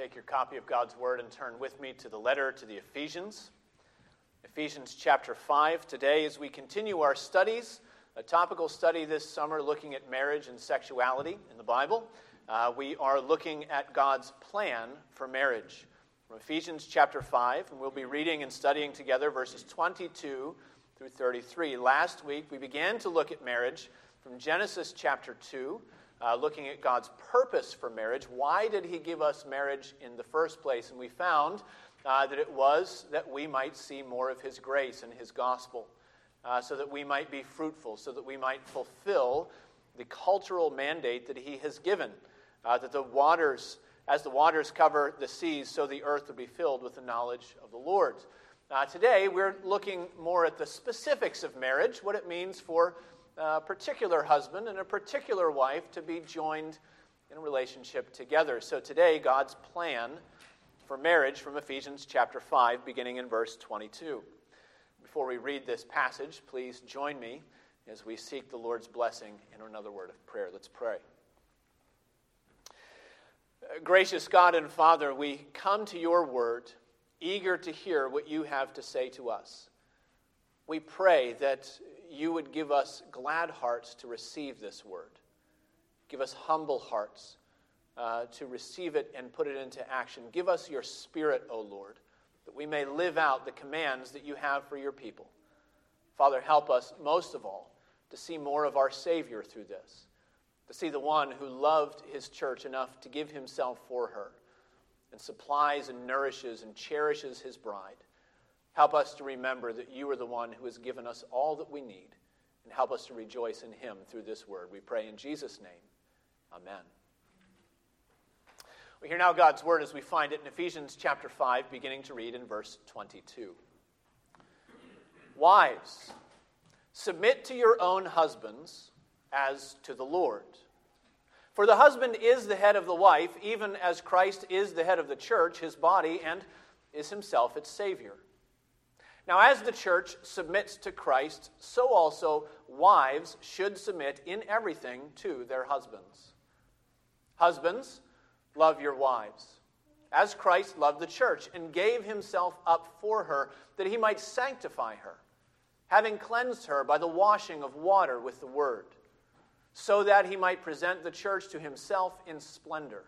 take your copy of God's Word and turn with me to the letter to the Ephesians. Ephesians chapter 5. Today, as we continue our studies, a topical study this summer looking at marriage and sexuality in the Bible, uh, we are looking at God's plan for marriage. From Ephesians chapter 5, and we'll be reading and studying together verses 22 through 33. Last week, we began to look at marriage from Genesis chapter 2 uh, looking at God's purpose for marriage. Why did He give us marriage in the first place? And we found uh, that it was that we might see more of His grace and His gospel, uh, so that we might be fruitful, so that we might fulfill the cultural mandate that He has given, uh, that the waters, as the waters cover the seas, so the earth would be filled with the knowledge of the Lord. Uh, today, we're looking more at the specifics of marriage, what it means for a particular husband and a particular wife to be joined in a relationship together. So today, God's plan for marriage from Ephesians chapter 5, beginning in verse 22. Before we read this passage, please join me as we seek the Lord's blessing in another word of prayer. Let's pray. Gracious God and Father, we come to your word, eager to hear what you have to say to us. We pray that you would give us glad hearts to receive this word. Give us humble hearts uh, to receive it and put it into action. Give us your spirit, O Lord, that we may live out the commands that you have for your people. Father, help us most of all to see more of our Savior through this, to see the one who loved his church enough to give himself for her and supplies and nourishes and cherishes his bride. Help us to remember that you are the one who has given us all that we need, and help us to rejoice in him through this word. We pray in Jesus' name. Amen. We hear now God's word as we find it in Ephesians chapter 5, beginning to read in verse 22. Wives, submit to your own husbands as to the Lord. For the husband is the head of the wife, even as Christ is the head of the church, his body, and is himself its Savior. Now, as the church submits to Christ, so also wives should submit in everything to their husbands. Husbands, love your wives, as Christ loved the church and gave himself up for her that he might sanctify her, having cleansed her by the washing of water with the word, so that he might present the church to himself in splendor,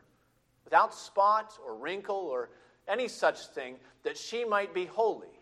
without spot or wrinkle or any such thing, that she might be holy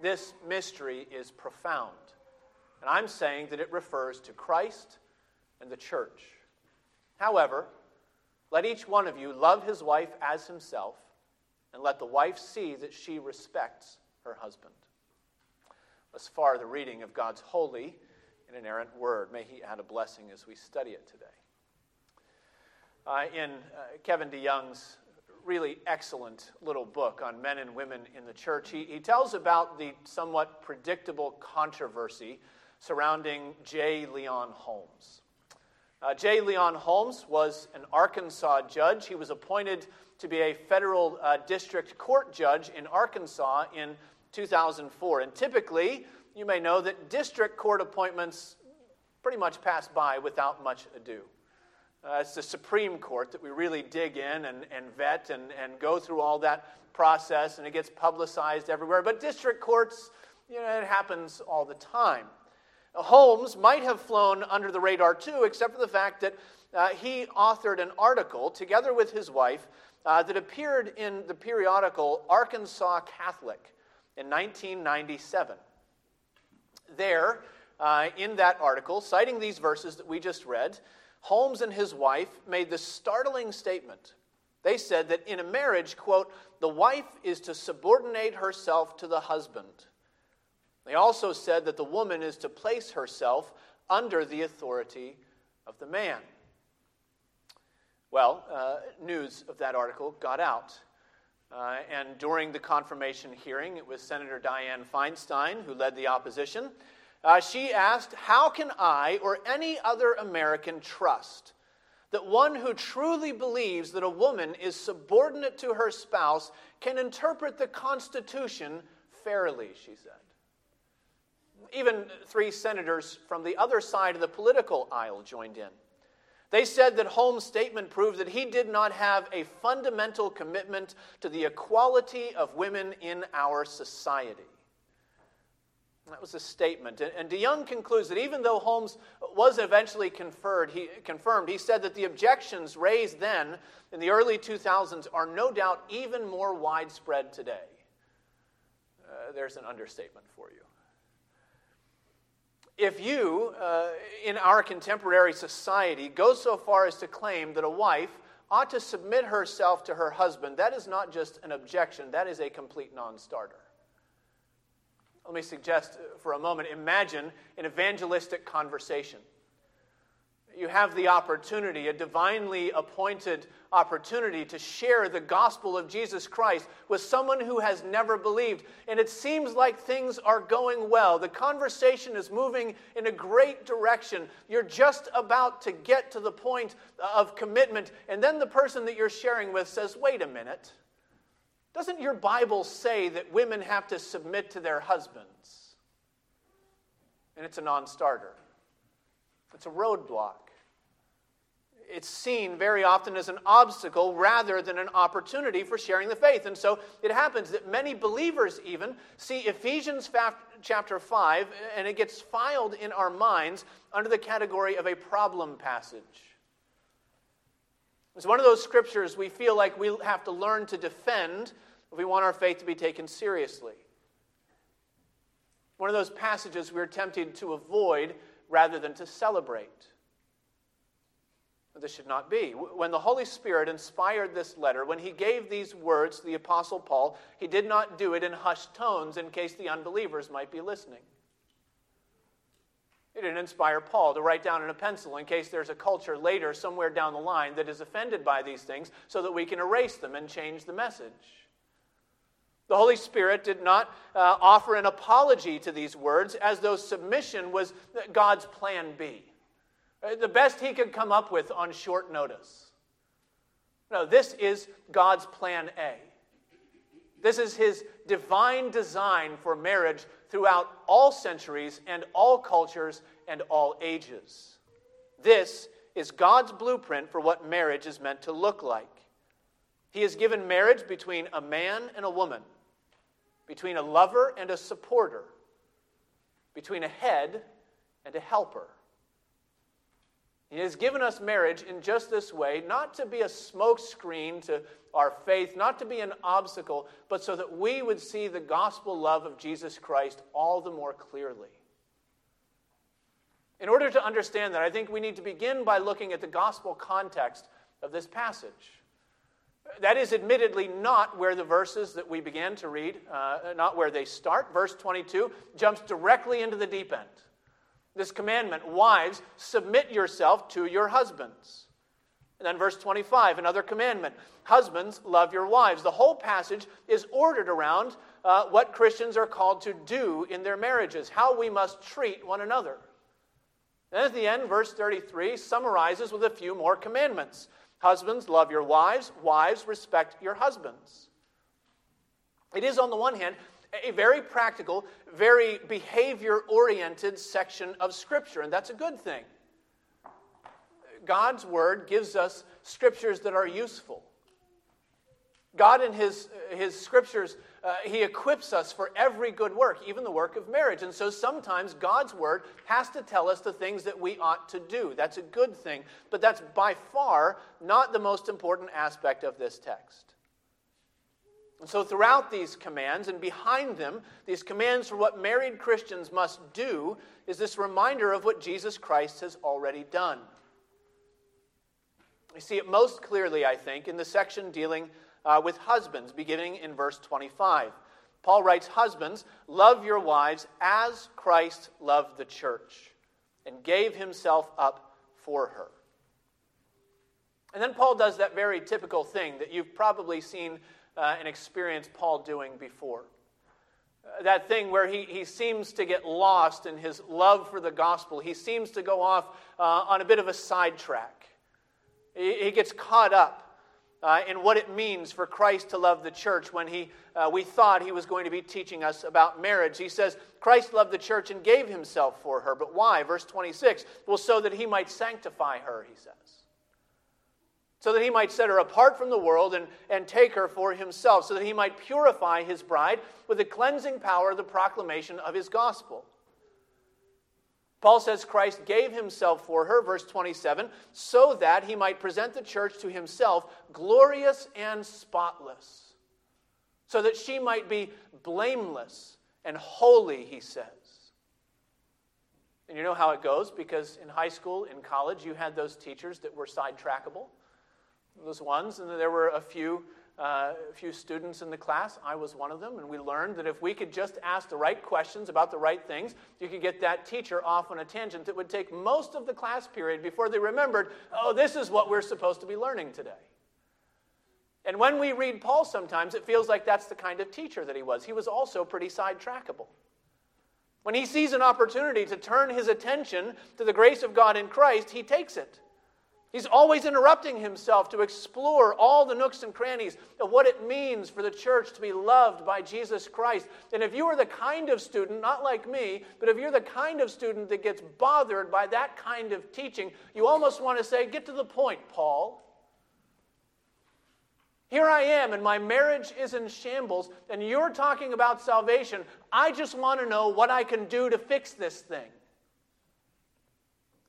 This mystery is profound. And I'm saying that it refers to Christ and the church. However, let each one of you love his wife as himself, and let the wife see that she respects her husband. Thus far, the reading of God's holy and inerrant word. May he add a blessing as we study it today. Uh, in uh, Kevin DeYoung's really excellent little book on men and women in the church. He, he tells about the somewhat predictable controversy surrounding J. Leon Holmes. Uh, J. Leon Holmes was an Arkansas judge. He was appointed to be a federal uh, district court judge in Arkansas in 2004. And typically, you may know that district court appointments pretty much pass by without much ado. Uh, it's the Supreme Court that we really dig in and, and vet and, and go through all that process, and it gets publicized everywhere. But district courts, you know, it happens all the time. Holmes might have flown under the radar too, except for the fact that uh, he authored an article together with his wife uh, that appeared in the periodical Arkansas Catholic in 1997. There, uh, in that article, citing these verses that we just read, Holmes and his wife made the startling statement. They said that in a marriage, quote, the wife is to subordinate herself to the husband. They also said that the woman is to place herself under the authority of the man. Well, uh, news of that article got out. Uh, and during the confirmation hearing, it was Senator Dianne Feinstein who led the opposition. Uh, she asked, How can I or any other American trust that one who truly believes that a woman is subordinate to her spouse can interpret the Constitution fairly, she said. Even three senators from the other side of the political aisle joined in. They said that Holmes' statement proved that he did not have a fundamental commitment to the equality of women in our society. That was a statement. And DeYoung concludes that even though Holmes was eventually conferred, he, confirmed, he said that the objections raised then in the early 2000s are no doubt even more widespread today. Uh, there's an understatement for you. If you, uh, in our contemporary society, go so far as to claim that a wife ought to submit herself to her husband, that is not just an objection, that is a complete non starter. Let me suggest uh, for a moment imagine an evangelistic conversation you have the opportunity, a divinely appointed opportunity, to share the gospel of Jesus Christ with someone who has never believed. And it seems like things are going well. The conversation is moving in a great direction. You're just about to get to the point of commitment. And then the person that you're sharing with says, Wait a minute. Doesn't your Bible say that women have to submit to their husbands? And it's a non starter. It's a roadblock it's seen very often as an obstacle rather than an opportunity for sharing the faith. And so it happens that many believers even see Ephesians chapter 5 and it gets filed in our minds under the category of a problem passage. It's one of those scriptures we feel like we have to learn to defend if we want our faith to be taken seriously. One of those passages we're tempted to avoid rather than to celebrate. This should not be. When the Holy Spirit inspired this letter, when he gave these words to the Apostle Paul, he did not do it in hushed tones in case the unbelievers might be listening. He didn't inspire Paul to write down in a pencil in case there's a culture later somewhere down the line that is offended by these things so that we can erase them and change the message. The Holy Spirit did not uh, offer an apology to these words as though submission was God's plan B. Uh, the best he could come up with on short notice. No, this is God's plan A. This is his divine design for marriage throughout all centuries and all cultures and all ages. This is God's blueprint for what marriage is meant to look like. He has given marriage between a man and a woman, between a lover and a supporter, between a head and a helper. He has given us marriage in just this way, not to be a smokescreen to our faith, not to be an obstacle, but so that we would see the gospel love of Jesus Christ all the more clearly. In order to understand that, I think we need to begin by looking at the gospel context of this passage. That is admittedly not where the verses that we began to read, uh, not where they start. Verse 22 jumps directly into the deep end this commandment Wives, submit yourself to your husbands. And then verse 25, another commandment Husbands, love your wives. The whole passage is ordered around uh, what Christians are called to do in their marriages, how we must treat one another. And at the end, verse 33 summarizes with a few more commandments Husbands, love your wives. Wives, respect your husbands. It is, on the one hand, a very practical, very behavior oriented section of Scripture, and that's a good thing. God's Word gives us scriptures that are useful. God, in His, his scriptures, uh, He equips us for every good work, even the work of marriage. And so sometimes God's Word has to tell us the things that we ought to do. That's a good thing, but that's by far not the most important aspect of this text. And so, throughout these commands and behind them, these commands for what married Christians must do, is this reminder of what Jesus Christ has already done. We see it most clearly, I think, in the section dealing uh, with husbands, beginning in verse 25. Paul writes, Husbands, love your wives as Christ loved the church and gave himself up for her. And then Paul does that very typical thing that you've probably seen uh, and experienced Paul doing before. Uh, that thing where he, he seems to get lost in his love for the gospel. He seems to go off uh, on a bit of a sidetrack. He, gets caught up uh, in what it means for Christ to love the church when he, uh, we thought he was going to be teaching us about marriage. He says, Christ loved the church and gave himself for her. But why? Verse 26 Well, so that he might sanctify her, he says. So that he might set her apart from the world and, and take her for himself, so that he might purify his bride with the cleansing power of the proclamation of his gospel. Paul says Christ gave himself for her, verse 27, so that he might present the church to himself glorious and spotless, so that she might be blameless and holy, he says. And you know how it goes because in high school, in college, you had those teachers that were sidetrackable, those ones, and there were a few uh, a few students in the class. I was one of them, and we learned that if we could just ask the right questions about the right things, you could get that teacher off on a tangent that would take most of the class period before they remembered, oh, this is what we're supposed to be learning today. And when we read Paul sometimes, it feels like that's the kind of teacher that he was. He was also pretty sidetrackable. When he sees an opportunity to turn his attention to the grace of God in Christ, he takes it. He's always interrupting himself to explore all the nooks and crannies of what it means for the church to be loved by Jesus Christ. And if you are the kind of student, not like me, but if you're the kind of student that gets bothered by that kind of teaching, you almost want to say, Get to the point, Paul. Here I am, and my marriage is in shambles, and you're talking about salvation. I just want to know what I can do to fix this thing.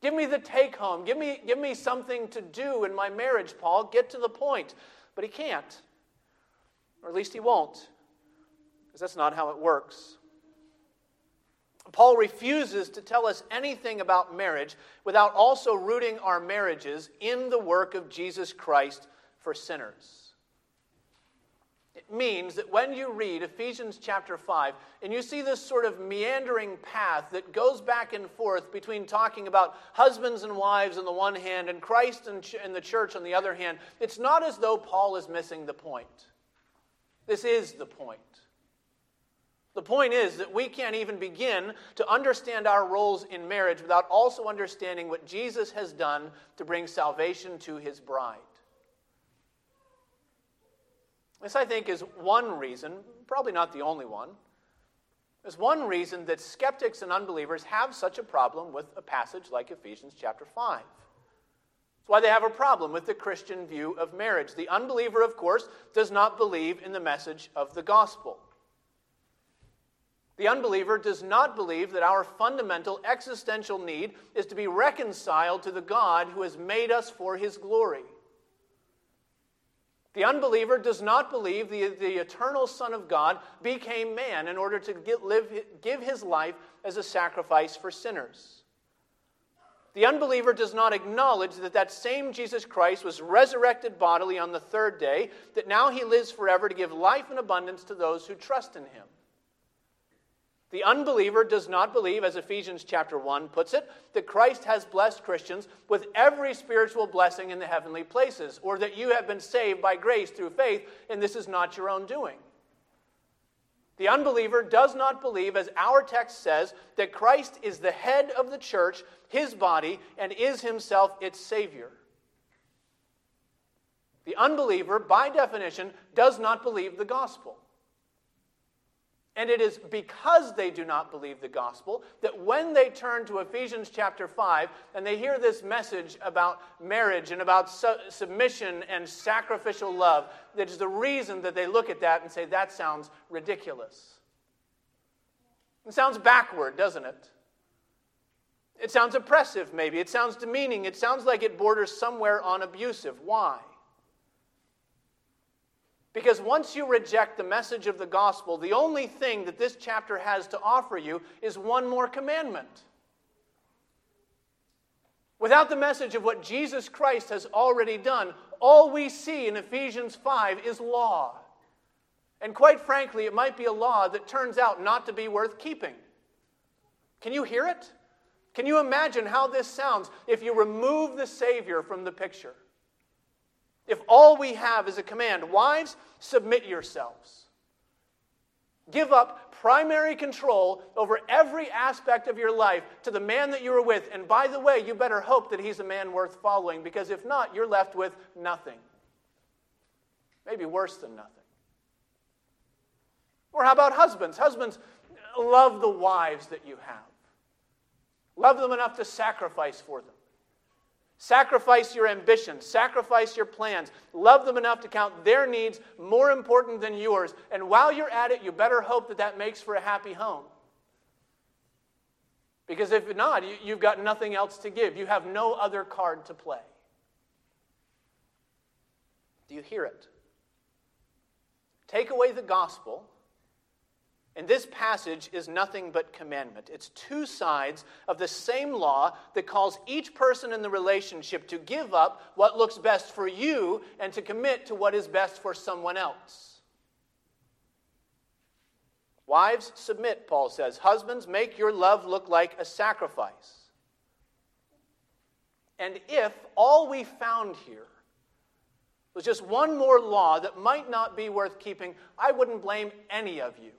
Give me the take home. Give me, give me something to do in my marriage, Paul. Get to the point. But he can't. Or at least he won't, because that's not how it works. Paul refuses to tell us anything about marriage without also rooting our marriages in the work of Jesus Christ for sinners. Means that when you read Ephesians chapter 5 and you see this sort of meandering path that goes back and forth between talking about husbands and wives on the one hand and Christ and, ch- and the church on the other hand, it's not as though Paul is missing the point. This is the point. The point is that we can't even begin to understand our roles in marriage without also understanding what Jesus has done to bring salvation to his bride. This, I think, is one reason, probably not the only one, is one reason that skeptics and unbelievers have such a problem with a passage like Ephesians chapter 5. That's why they have a problem with the Christian view of marriage. The unbeliever, of course, does not believe in the message of the gospel. The unbeliever does not believe that our fundamental existential need is to be reconciled to the God who has made us for his glory. The unbeliever does not believe the, the eternal Son of God became man in order to get, live, give his life as a sacrifice for sinners. The unbeliever does not acknowledge that that same Jesus Christ was resurrected bodily on the third day, that now he lives forever to give life and abundance to those who trust in him. The unbeliever does not believe, as Ephesians chapter 1 puts it, that Christ has blessed Christians with every spiritual blessing in the heavenly places, or that you have been saved by grace through faith, and this is not your own doing. The unbeliever does not believe, as our text says, that Christ is the head of the church, his body, and is himself its Savior. The unbeliever, by definition, does not believe the gospel. And it is because they do not believe the gospel that when they turn to Ephesians chapter 5 and they hear this message about marriage and about su- submission and sacrificial love, that is the reason that they look at that and say, that sounds ridiculous. It sounds backward, doesn't it? It sounds oppressive, maybe. It sounds demeaning. It sounds like it borders somewhere on abusive. Why? Because once you reject the message of the gospel, the only thing that this chapter has to offer you is one more commandment. Without the message of what Jesus Christ has already done, all we see in Ephesians 5 is law. And quite frankly, it might be a law that turns out not to be worth keeping. Can you hear it? Can you imagine how this sounds if you remove the Savior from the picture? If all we have is a command, wives, submit yourselves. Give up primary control over every aspect of your life to the man that you are with. And by the way, you better hope that he's a man worth following, because if not, you're left with nothing. Maybe worse than nothing. Or how about husbands? Husbands, love the wives that you have. Love them enough to sacrifice for them. Sacrifice your ambitions, sacrifice your plans. Love them enough to count their needs more important than yours. And while you're at it, you better hope that that makes for a happy home. Because if not, you've got nothing else to give. You have no other card to play. Do you hear it? Take away the gospel and this passage is nothing but commandment. It's two sides of the same law that calls each person in the relationship to give up what looks best for you and to commit to what is best for someone else. Wives, submit, Paul says. Husbands, make your love look like a sacrifice. And if all we found here was just one more law that might not be worth keeping, I wouldn't blame any of you.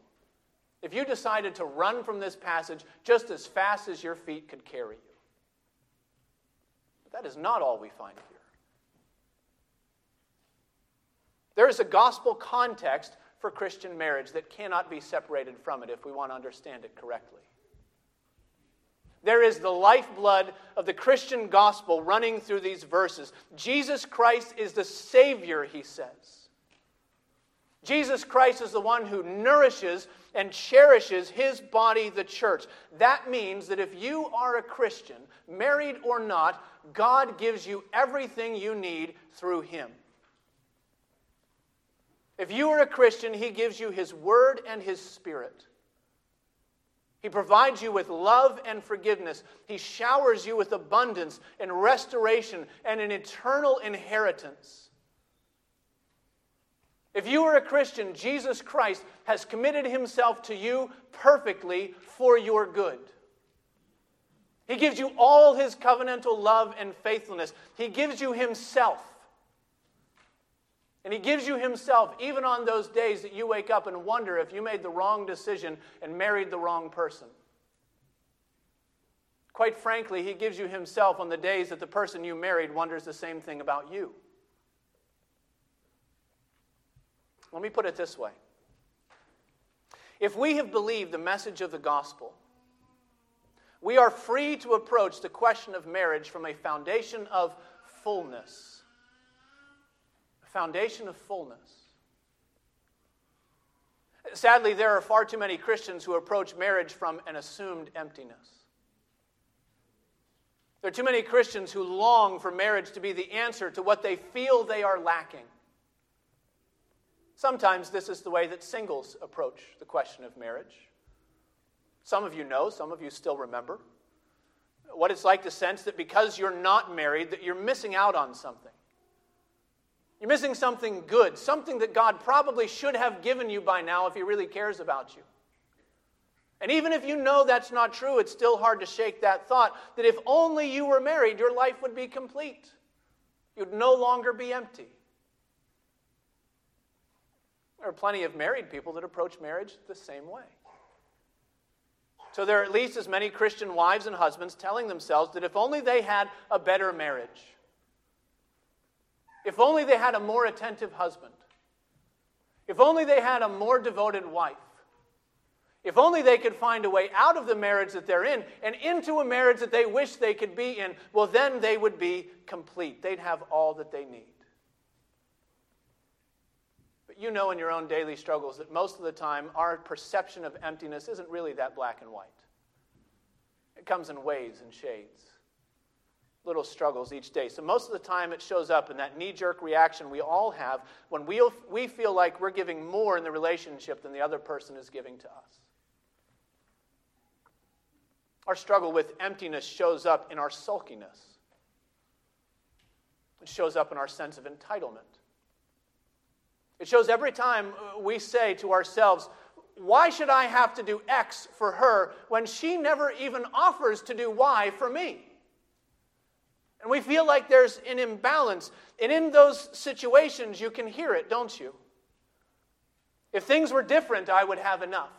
If you decided to run from this passage just as fast as your feet could carry you. But that is not all we find here. There is a gospel context for Christian marriage that cannot be separated from it if we want to understand it correctly. There is the lifeblood of the Christian gospel running through these verses. Jesus Christ is the Savior, he says. Jesus Christ is the one who nourishes and cherishes his body, the church. That means that if you are a Christian, married or not, God gives you everything you need through him. If you are a Christian, he gives you his word and his spirit. He provides you with love and forgiveness. He showers you with abundance and restoration and an eternal inheritance. If you are a Christian, Jesus Christ has committed himself to you perfectly for your good. He gives you all his covenantal love and faithfulness. He gives you himself. And he gives you himself even on those days that you wake up and wonder if you made the wrong decision and married the wrong person. Quite frankly, he gives you himself on the days that the person you married wonders the same thing about you. Let me put it this way if we have believed the message of the gospel, we are free to approach the question of marriage from a foundation of fullness. A foundation of fullness. Sadly, there are far too many Christians who approach marriage from an assumed emptiness. There are too many Christians who long for marriage to be the answer to what they feel they are lacking. Sometimes this is the way that singles approach the question of marriage. Some of you know, some of you still remember what it's like to sense that because you're not married that you're missing out on something. You're missing something good, something that God probably should have given you by now if he really cares about you. And even if you know that's not true, it's still hard to shake that thought that if only you were married, your life would be complete. You'd no longer be empty. There are plenty of married people that approach marriage the same way. So there are at least as many Christian wives and husbands telling themselves that if only they had a better marriage, if only they had a more attentive husband, if only they had a more devoted wife, if only they could find a way out of the marriage that they're in and into a marriage that they wish they could be in, well, then they would be complete. They'd have all that they need you know in your own daily struggles that most of the time our perception of emptiness isn't really that black and white. It comes in waves and shades, little struggles each day. So most of the time it shows up in that knee jerk reaction we all have when we, we feel like we're giving more in the relationship than the other person is giving to us. Our struggle with emptiness shows up in our sulkiness. It shows up in our sense of entitlement. It shows every time uh, we say to ourselves, Why should I have to do X for her when she never even offers to do Y for me? And we feel like there's an imbalance. And in those situations, you can hear it, don't you? If things were different, I would have enough.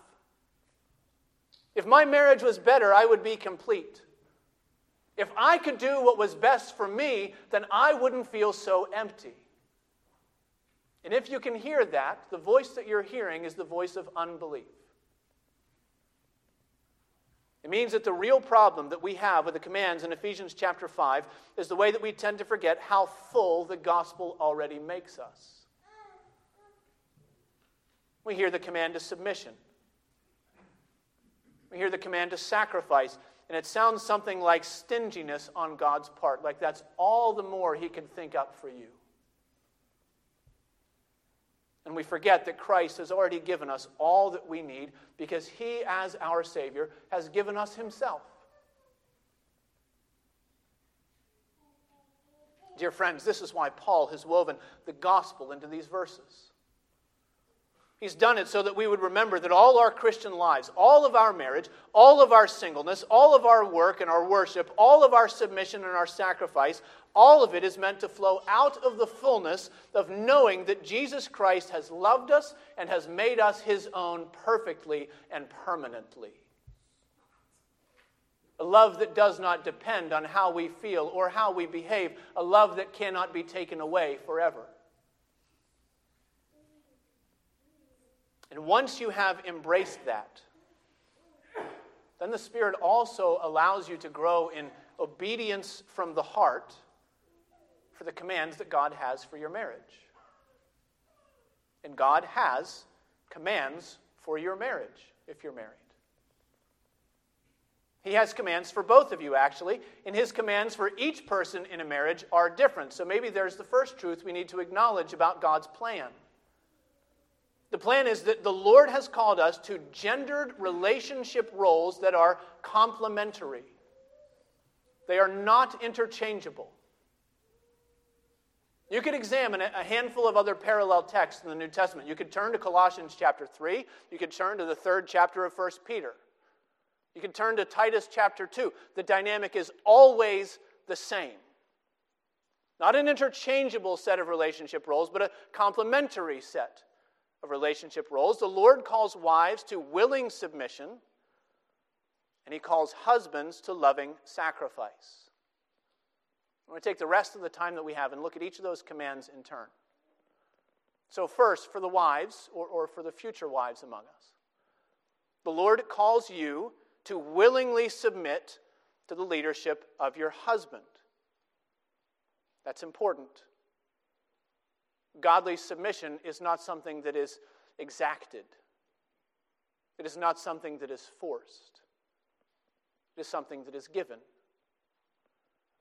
If my marriage was better, I would be complete. If I could do what was best for me, then I wouldn't feel so empty. And if you can hear that, the voice that you're hearing is the voice of unbelief. It means that the real problem that we have with the commands in Ephesians chapter 5 is the way that we tend to forget how full the gospel already makes us. We hear the command to submission, we hear the command to sacrifice, and it sounds something like stinginess on God's part, like that's all the more He can think up for you. And we forget that Christ has already given us all that we need because he, as our Savior, has given us himself. Dear friends, this is why Paul has woven the gospel into these verses. He's done it so that we would remember that all our Christian lives, all of our marriage, all of our singleness, all of our work and our worship, all of our submission and our sacrifice, all of it is meant to flow out of the fullness of knowing that Jesus Christ has loved us and has made us his own perfectly and permanently. A love that does not depend on how we feel or how we behave, a love that cannot be taken away forever. And once you have embraced that, then the Spirit also allows you to grow in obedience from the heart for the commands that God has for your marriage. And God has commands for your marriage if you're married. He has commands for both of you, actually, and his commands for each person in a marriage are different. So maybe there's the first truth we need to acknowledge about God's plan. The plan is that the Lord has called us to gendered relationship roles that are complementary. They are not interchangeable. You could examine a handful of other parallel texts in the New Testament. You could turn to Colossians chapter 3. You could turn to the third chapter of 1 Peter. You could turn to Titus chapter 2. The dynamic is always the same. Not an interchangeable set of relationship roles, but a complementary set of relationship roles. The Lord calls wives to willing submission, and He calls husbands to loving sacrifice. I'm going to take the rest of the time that we have and look at each of those commands in turn. So, first, for the wives, or, or for the future wives among us, the Lord calls you to willingly submit to the leadership of your husband. That's important godly submission is not something that is exacted, it is not something that is forced, it is something that is given.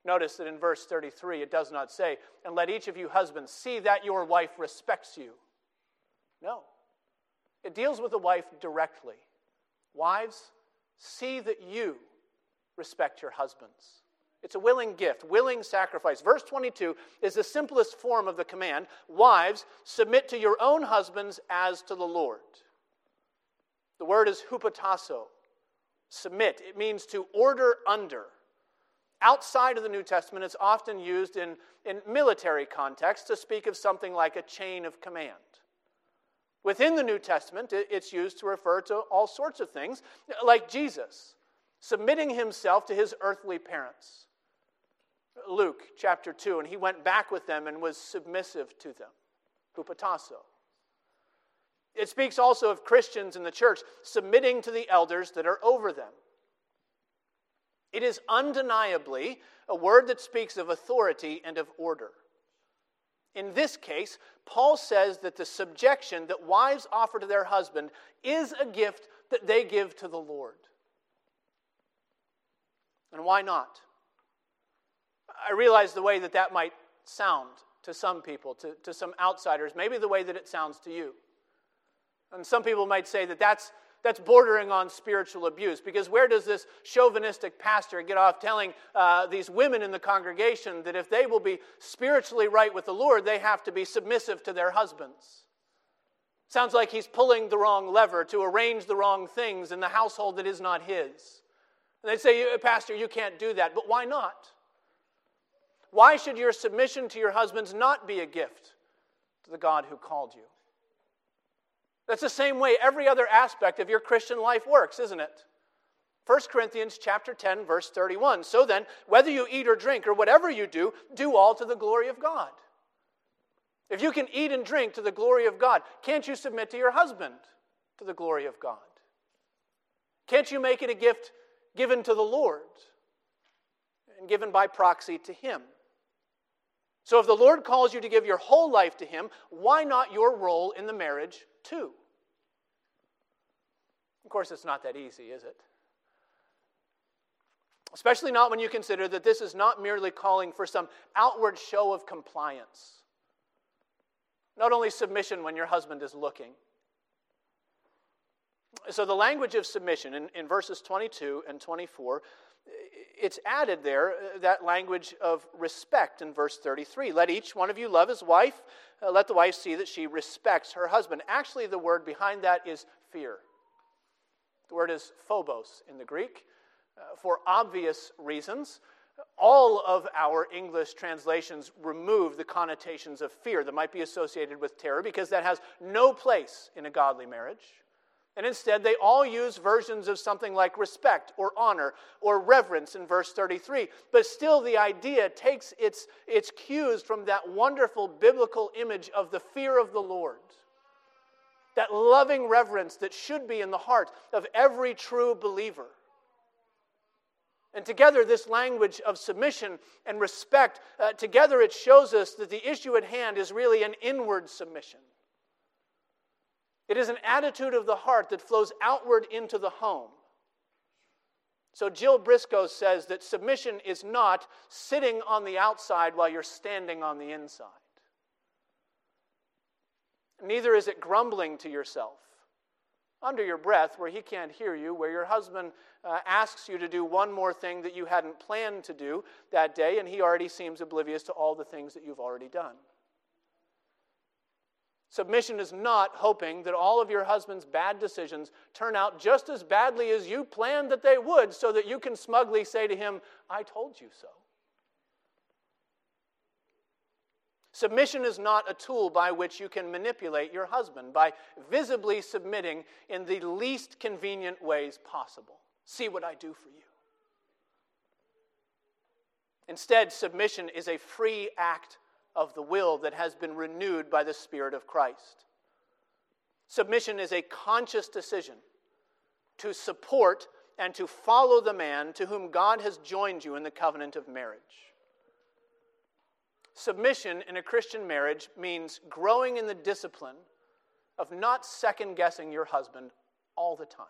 Notice that in verse 33, it does not say, And let each of you husbands see that your wife respects you. No. It deals with the wife directly. Wives, see that you respect your husbands. It's a willing gift, willing sacrifice. Verse 22 is the simplest form of the command Wives, submit to your own husbands as to the Lord. The word is hupotasso, submit. It means to order under. Outside of the New Testament, it's often used in, in military context to speak of something like a chain of command. Within the New Testament, it's used to refer to all sorts of things, like Jesus submitting himself to his earthly parents. Luke chapter 2, and he went back with them and was submissive to them. Hupotasso. It speaks also of Christians in the church submitting to the elders that are over them. It is undeniably a word that speaks of authority and of order. In this case, Paul says that the subjection that wives offer to their husband is a gift that they give to the Lord. And why not? I realize the way that that might sound to some people, to, to some outsiders, maybe the way that it sounds to you. And some people might say that that's, that's bordering on spiritual abuse because where does this chauvinistic pastor get off telling uh, these women in the congregation that if they will be spiritually right with the Lord, they have to be submissive to their husbands? Sounds like he's pulling the wrong lever to arrange the wrong things in the household that is not his. And they say, Pastor, you can't do that. But why not? Why should your submission to your husbands not be a gift to the God who called you? That's the same way every other aspect of your Christian life works, isn't it? 1 Corinthians chapter 10 verse 31. So then, whether you eat or drink or whatever you do, do all to the glory of God. If you can eat and drink to the glory of God, can't you submit to your husband to the glory of God? Can't you make it a gift given to the Lord and given by proxy to him? So if the Lord calls you to give your whole life to him, why not your role in the marriage too? Of course, it's not that easy, is it? Especially not when you consider that this is not merely calling for some outward show of compliance. Not only submission when your husband is looking. So, the language of submission in, in verses 22 and 24, it's added there, uh, that language of respect in verse 33. Let each one of you love his wife. Uh, let the wife see that she respects her husband. Actually, the word behind that is fear. The word is phobos in the Greek. Uh, for obvious reasons, all of our English translations remove the connotations of fear that might be associated with terror because that has no place in a godly marriage. And instead, they all use versions of something like respect or honor or reverence in verse 33. But still, the idea takes its, its cues from that wonderful biblical image of the fear of the Lord. That loving reverence that should be in the heart of every true believer. And together, this language of submission and respect, uh, together it shows us that the issue at hand is really an inward submission. It is an attitude of the heart that flows outward into the home. So, Jill Briscoe says that submission is not sitting on the outside while you're standing on the inside. Neither is it grumbling to yourself under your breath where he can't hear you, where your husband uh, asks you to do one more thing that you hadn't planned to do that day, and he already seems oblivious to all the things that you've already done. Submission is not hoping that all of your husband's bad decisions turn out just as badly as you planned that they would, so that you can smugly say to him, I told you so. Submission is not a tool by which you can manipulate your husband by visibly submitting in the least convenient ways possible. See what I do for you. Instead, submission is a free act of the will that has been renewed by the Spirit of Christ. Submission is a conscious decision to support and to follow the man to whom God has joined you in the covenant of marriage. Submission in a Christian marriage means growing in the discipline of not second guessing your husband all the time.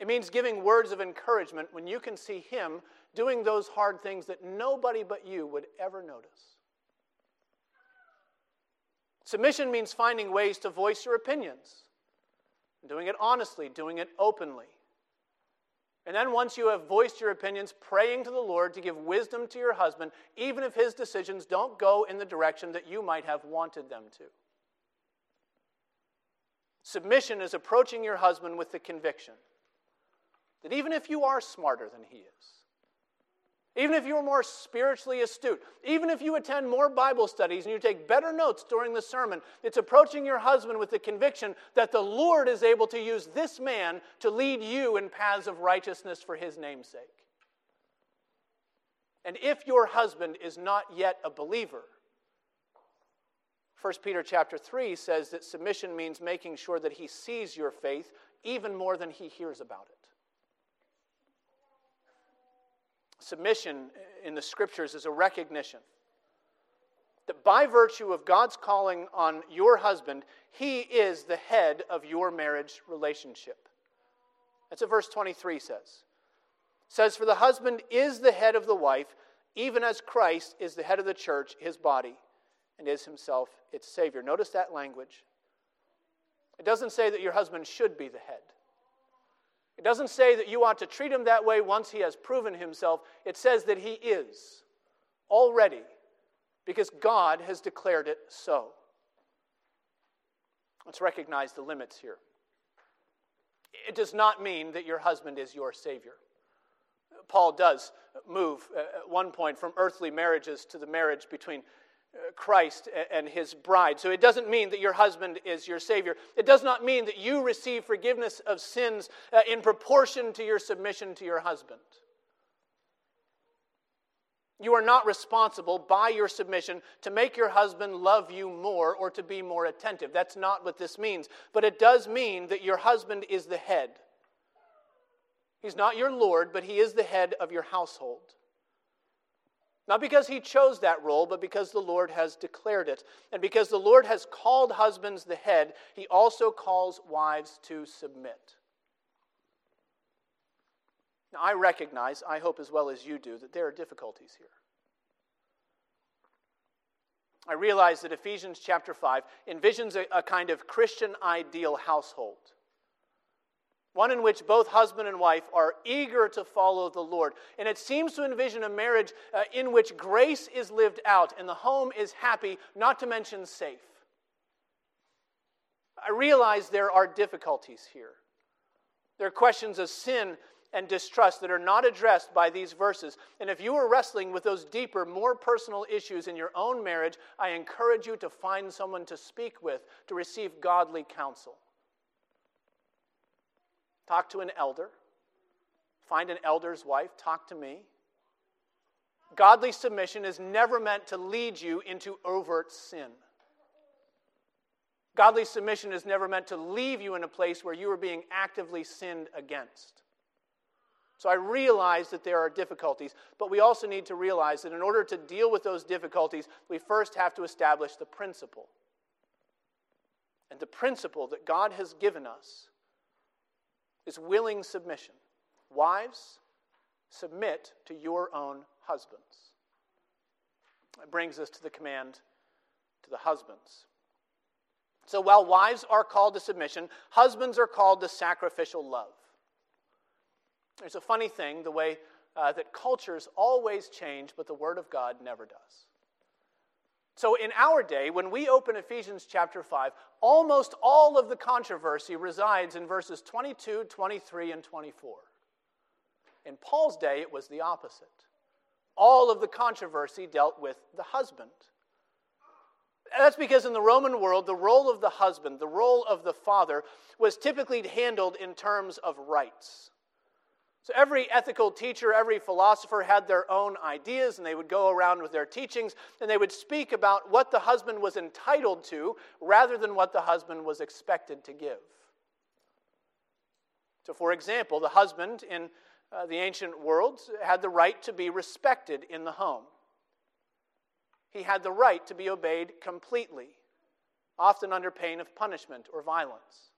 It means giving words of encouragement when you can see him doing those hard things that nobody but you would ever notice. Submission means finding ways to voice your opinions, doing it honestly, doing it openly. And then, once you have voiced your opinions, praying to the Lord to give wisdom to your husband, even if his decisions don't go in the direction that you might have wanted them to. Submission is approaching your husband with the conviction that even if you are smarter than he is, even if you're more spiritually astute, even if you attend more Bible studies and you take better notes during the sermon, it's approaching your husband with the conviction that the Lord is able to use this man to lead you in paths of righteousness for his namesake. And if your husband is not yet a believer, 1 Peter chapter 3 says that submission means making sure that he sees your faith even more than he hears about it. Submission in the scriptures is a recognition that by virtue of God's calling on your husband, he is the head of your marriage relationship. That's what verse 23 says. It says, For the husband is the head of the wife, even as Christ is the head of the church, his body, and is himself its Savior. Notice that language. It doesn't say that your husband should be the head. It doesn't say that you ought to treat him that way once he has proven himself. It says that he is already because God has declared it so. Let's recognize the limits here. It does not mean that your husband is your Savior. Paul does move at one point from earthly marriages to the marriage between uh, Christ and his bride. So it doesn't mean that your husband is your Savior. It does not mean that you receive forgiveness of sins uh, in proportion to your submission to your husband. You are not responsible by your submission to make your husband love you more or to be more attentive. That's not what this means. But it does mean that your husband is the head. He's not your Lord, but he is the head of your household. Not because he chose that role, but because the Lord has declared it. And because the Lord has called husbands the head, he also calls wives to submit. Now, I recognize, I hope as well as you do, that there are difficulties here. I realize that Ephesians chapter 5 envisions a, a kind of Christian ideal household one in which both husband and wife are eager to follow the Lord. And it seems to envision a marriage uh, in which grace is lived out and the home is happy, not to mention safe. I realize there are difficulties here. There are questions of sin and distrust that are not addressed by these verses. And if you are wrestling with those deeper, more personal issues in your own marriage, I encourage you to find someone to speak with to receive godly counsel. Talk to an elder. Find an elder's wife. Talk to me. Godly submission is never meant to lead you into overt sin. Godly submission is never meant to leave you in a place where you are being actively sinned against. So I realize that there are difficulties, but we also need to realize that in order to deal with those difficulties, we first have to establish the principle. And the principle that God has given us is willing submission. Wives, submit to your own husbands. It brings us to the command to the husbands. So while wives are called to submission, husbands are called to sacrificial love. There's a funny thing the way uh, that cultures always change, but the Word of God never does. So, in our day, when we open Ephesians chapter 5, almost all of the controversy resides in verses 22, 23, and 24. In Paul's day, it was the opposite. All of the controversy dealt with the husband. That's because in the Roman world, the role of the husband, the role of the father, was typically handled in terms of rights. So every ethical teacher, every philosopher had their own ideas, and they would go around with their teachings, and they would speak about what the husband was entitled to rather than what the husband was expected to give. So, for example, the husband in uh, the ancient world had the right to be respected in the home. He had the right to be obeyed completely, often under pain of punishment or violence.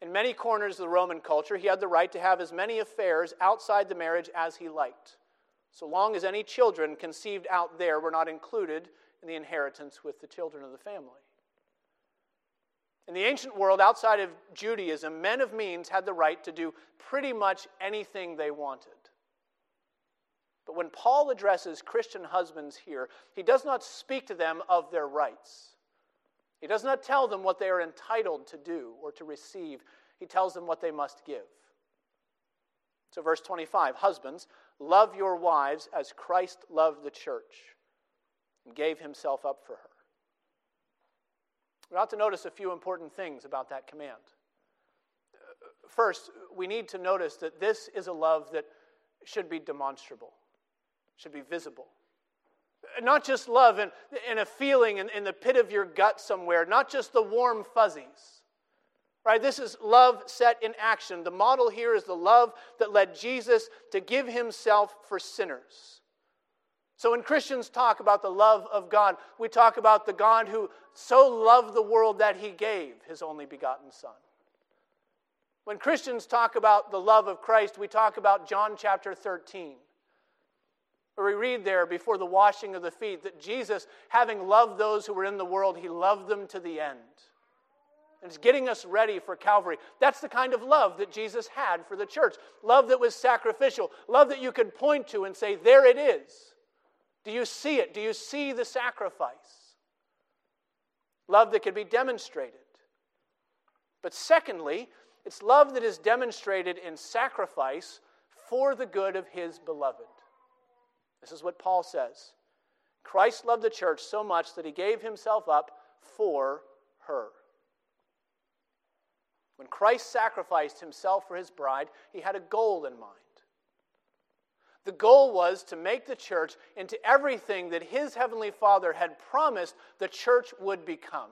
In many corners of the Roman culture, he had the right to have as many affairs outside the marriage as he liked, so long as any children conceived out there were not included in the inheritance with the children of the family. In the ancient world, outside of Judaism, men of means had the right to do pretty much anything they wanted. But when Paul addresses Christian husbands here, he does not speak to them of their rights. He does not tell them what they are entitled to do or to receive, he tells them what they must give. So, verse 25 Husbands, love your wives as Christ loved the church and gave himself up for her. We ought to notice a few important things about that command. First, we need to notice that this is a love that should be demonstrable, should be visible. Not just love and, and a feeling in, in the pit of your gut somewhere, not just the warm fuzzies. Right? This is love set in action. The model here is the love that led Jesus to give himself for sinners. So when Christians talk about the love of God, we talk about the God who so loved the world that he gave his only begotten Son. When Christians talk about the love of Christ, we talk about John chapter 13 we read there before the washing of the feet that Jesus, having loved those who were in the world, he loved them to the end. And it's getting us ready for Calvary. That's the kind of love that Jesus had for the church. Love that was sacrificial. Love that you could point to and say, There it is. Do you see it? Do you see the sacrifice? Love that could be demonstrated. But secondly, it's love that is demonstrated in sacrifice for the good of his beloved. This is what Paul says. Christ loved the church so much that he gave himself up for her. When Christ sacrificed himself for his bride, he had a goal in mind. The goal was to make the church into everything that his heavenly Father had promised the church would become.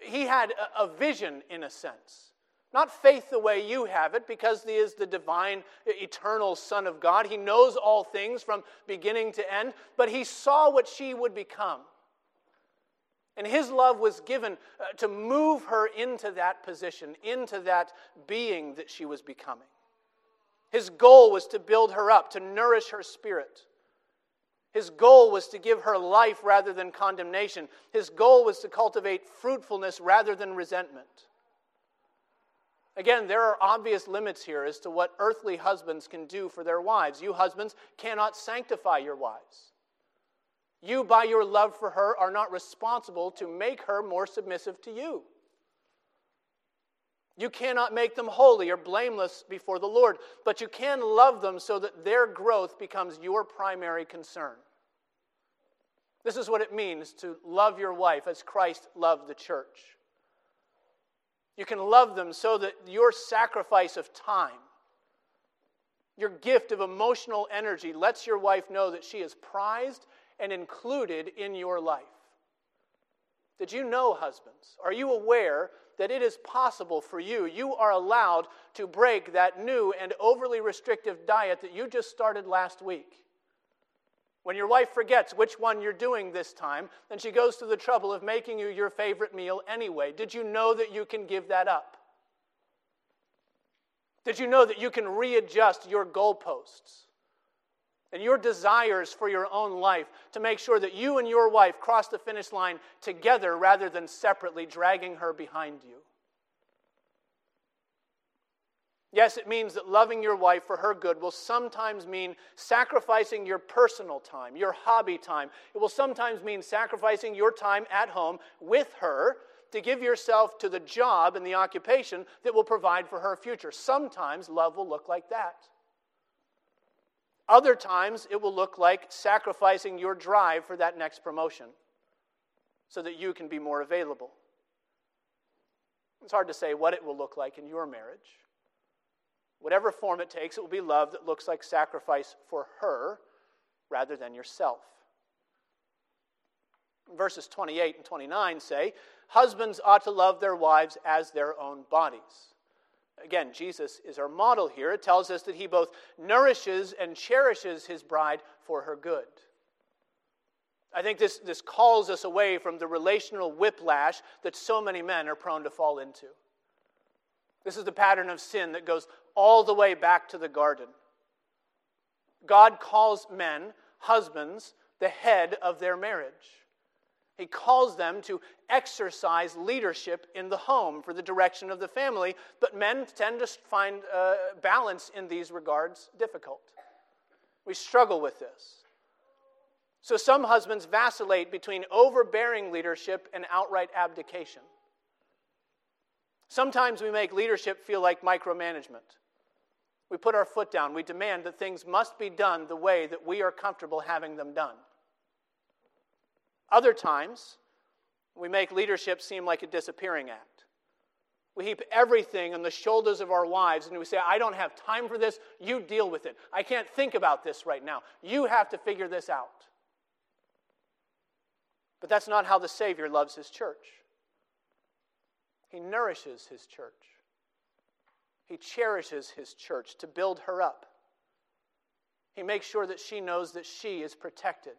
He had a, vision, in a sense. Not faith the way you have it, because he is the divine, eternal Son of God. He knows all things from beginning to end, but he saw what she would become. And his love was given uh, to move her into that position, into that being that she was becoming. His goal was to build her up, to nourish her spirit. His goal was to give her life rather than condemnation. His goal was to cultivate fruitfulness rather than resentment. Again, there are obvious limits here as to what earthly husbands can do for their wives. You husbands cannot sanctify your wives. You, by your love for her, are not responsible to make her more submissive to you. You cannot make them holy or blameless before the Lord, but you can love them so that their growth becomes your primary concern. This is what it means to love your wife as Christ loved the church. You can love them so that your sacrifice of time, your gift of emotional energy, lets your wife know that she is prized and included in your life. Did you know, husbands? Are you aware that it is possible for you? You are allowed to break that new and overly restrictive diet that you just started last week. When your wife forgets which one you're doing this time, then she goes to the trouble of making you your favorite meal anyway. Did you know that you can give that up? Did you know that you can readjust your goalposts? and your desires for your own life to make sure that you and your wife cross the finish line together rather than separately, dragging her behind you. Yes, it means that loving your wife for her good will sometimes mean sacrificing your personal time, your hobby time. It will sometimes mean sacrificing your time at home with her to give yourself to the job and the occupation that will provide for her future. Sometimes love will look like that. Other times, it will look like sacrificing your drive for that next promotion so that you can be more available. It's hard to say what it will look like in your marriage. Whatever form it takes, it will be love that looks like sacrifice for her rather than yourself. Verses 28 and 29 say, Husbands ought to love their wives as their own bodies. Again, Jesus is our model here. It tells us that he both nourishes and cherishes his bride for her good. I think this, this calls us away from the relational whiplash that so many men are prone to fall into. This is the pattern of sin that goes all the way back to the garden. God calls men, husbands, the head of their marriage. He calls them to exercise leadership in the home for the direction of the family, but men tend to find uh, balance in these regards difficult. We struggle with this. So some husbands vacillate between overbearing leadership and outright abdication. Sometimes we make leadership feel like micromanagement. We put our foot down. We demand that things must be done the way that we are comfortable having them done. Other times, we make leadership seem like a disappearing act. We heap everything on the shoulders of our wives and we say, I don't have time for this. You deal with it. I can't think about this right now. You have to figure this out. But that's not how the Savior loves his church. He nourishes his church, he cherishes his church to build her up. He makes sure that she knows that she is protected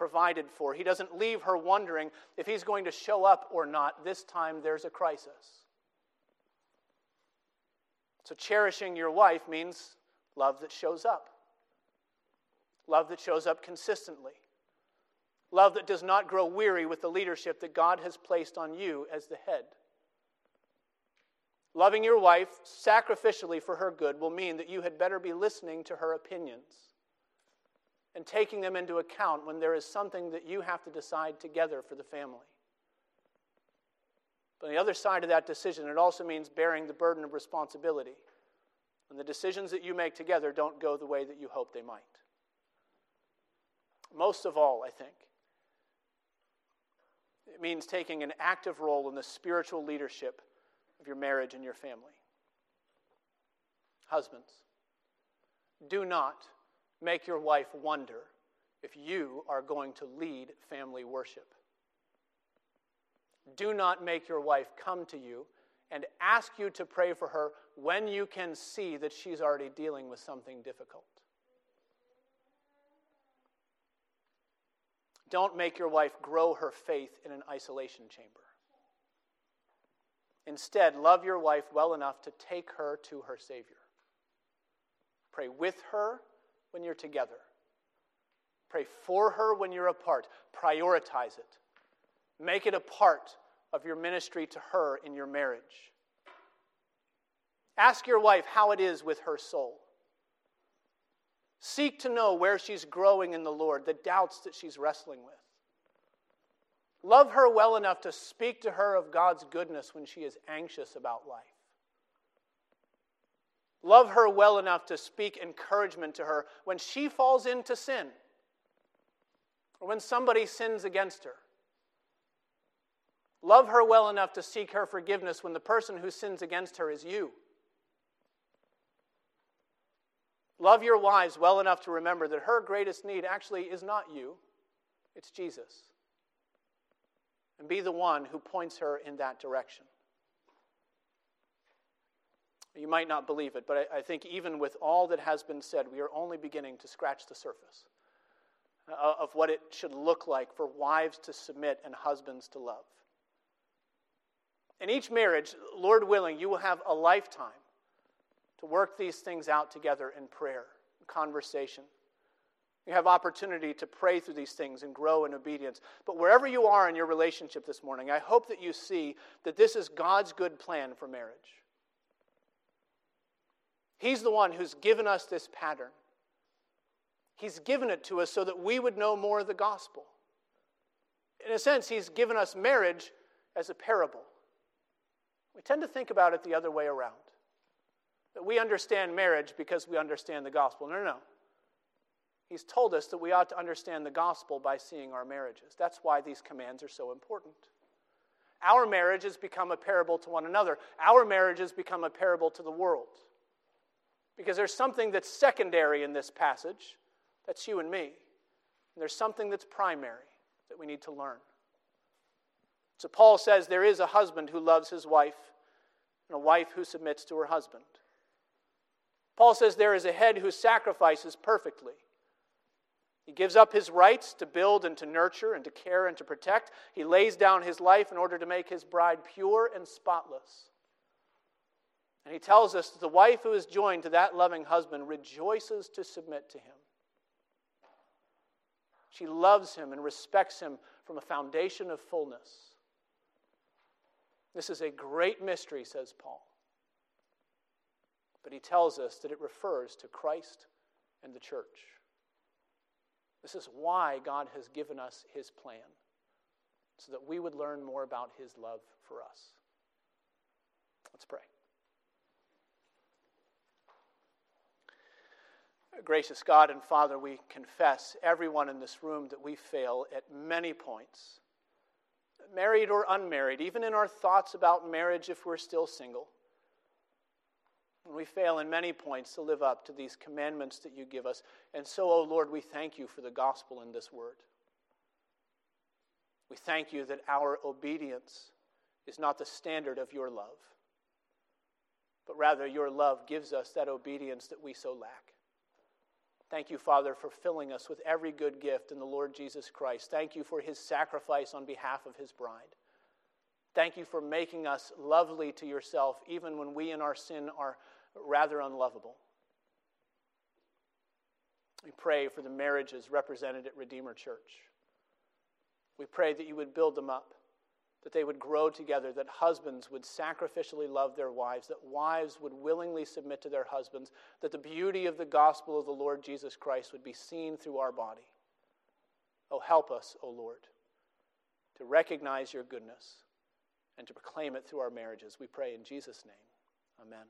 provided for. He doesn't leave her wondering if he's going to show up or not. This time there's a crisis. So, cherishing your wife means love that shows up, love that shows up consistently, love that does not grow weary with the leadership that God has placed on you as the head. Loving your wife sacrificially for her good will mean that you had better be listening to her opinions and taking them into account when there is something that you have to decide together for the family. But on the other side of that decision, it also means bearing the burden of responsibility. when the decisions that you make together don't go the way that you hope they might. Most of all, I think, it means taking an active role in the spiritual leadership of your marriage and your family. Husbands, do not make your wife wonder if you are going to lead family worship. Do not make your wife come to you and ask you to pray for her when you can see that she's already dealing with something difficult. Don't make your wife grow her faith in an isolation chamber. Instead, love your wife well enough to take her to her Savior. Pray with her when you're together. Pray for her when you're apart. Prioritize it. Make it a part of your ministry to her in your marriage. Ask your wife how it is with her soul. Seek to know where she's growing in the Lord, the doubts that she's wrestling with. Love her well enough to speak to her of God's goodness when she is anxious about life. Love her well enough to speak encouragement to her when she falls into sin or when somebody sins against her. Love her well enough to seek her forgiveness when the person who sins against her is you. Love your wives well enough to remember that her greatest need actually is not you, it's Jesus. And be the one who points her in that direction. You might not believe it, but I, think even with all that has been said, we are only beginning to scratch the surface uh, of what it should look like for wives to submit and husbands to love. In each marriage, Lord willing, you will have a lifetime to work these things out together in prayer, conversation. You have opportunity to pray through these things and grow in obedience. But wherever you are in your relationship this morning, I hope that you see that this is God's good plan for marriage. He's the one who's given us this pattern. He's given it to us so that we would know more of the gospel. In a sense, He's given us marriage as a parable. We tend to think about it the other way around that we understand marriage because we understand the gospel. No, no, no. He's told us that we ought to understand the gospel by seeing our marriages. That's why these commands are so important. Our marriages become a parable to one another, our marriages become a parable to the world. Because there's something that's secondary in this passage, that's you and me. And there's something that's primary that we need to learn. So Paul says there is a husband who loves his wife and a wife who submits to her husband. Paul says there is a head who sacrifices perfectly. He gives up his rights to build and to nurture and to care and to protect. He lays down his life in order to make his bride pure and spotless. And he tells us that the wife who is joined to that loving husband rejoices to submit to him. She loves him and respects him from a foundation of fullness. This is a great mystery, says Paul but he tells us that it refers to Christ and the church. This is why God has given us his plan, so that we would learn more about his love for us. Let's pray. Gracious God and Father, we confess, everyone in this room, that we fail at many points, married or unmarried, even in our thoughts about marriage if we're still single. And we fail in many points to live up to these commandments that you give us. And so, O oh Lord, we thank you for the gospel in this word. We thank you that our obedience is not the standard of your love, but rather your love gives us that obedience that we so lack. Thank you, Father, for filling us with every good gift in the Lord Jesus Christ. Thank you for his sacrifice on behalf of his bride. Thank you for making us lovely to yourself, even when we in our sin are rather unlovable. We pray for the marriages represented at Redeemer Church. We pray that you would build them up, that they would grow together, that husbands would sacrificially love their wives, that wives would willingly submit to their husbands, that the beauty of the gospel of the Lord Jesus Christ would be seen through our body. Oh, help us, O oh Lord, to recognize your goodness and to proclaim it through our marriages. We pray in Jesus' name. Amen.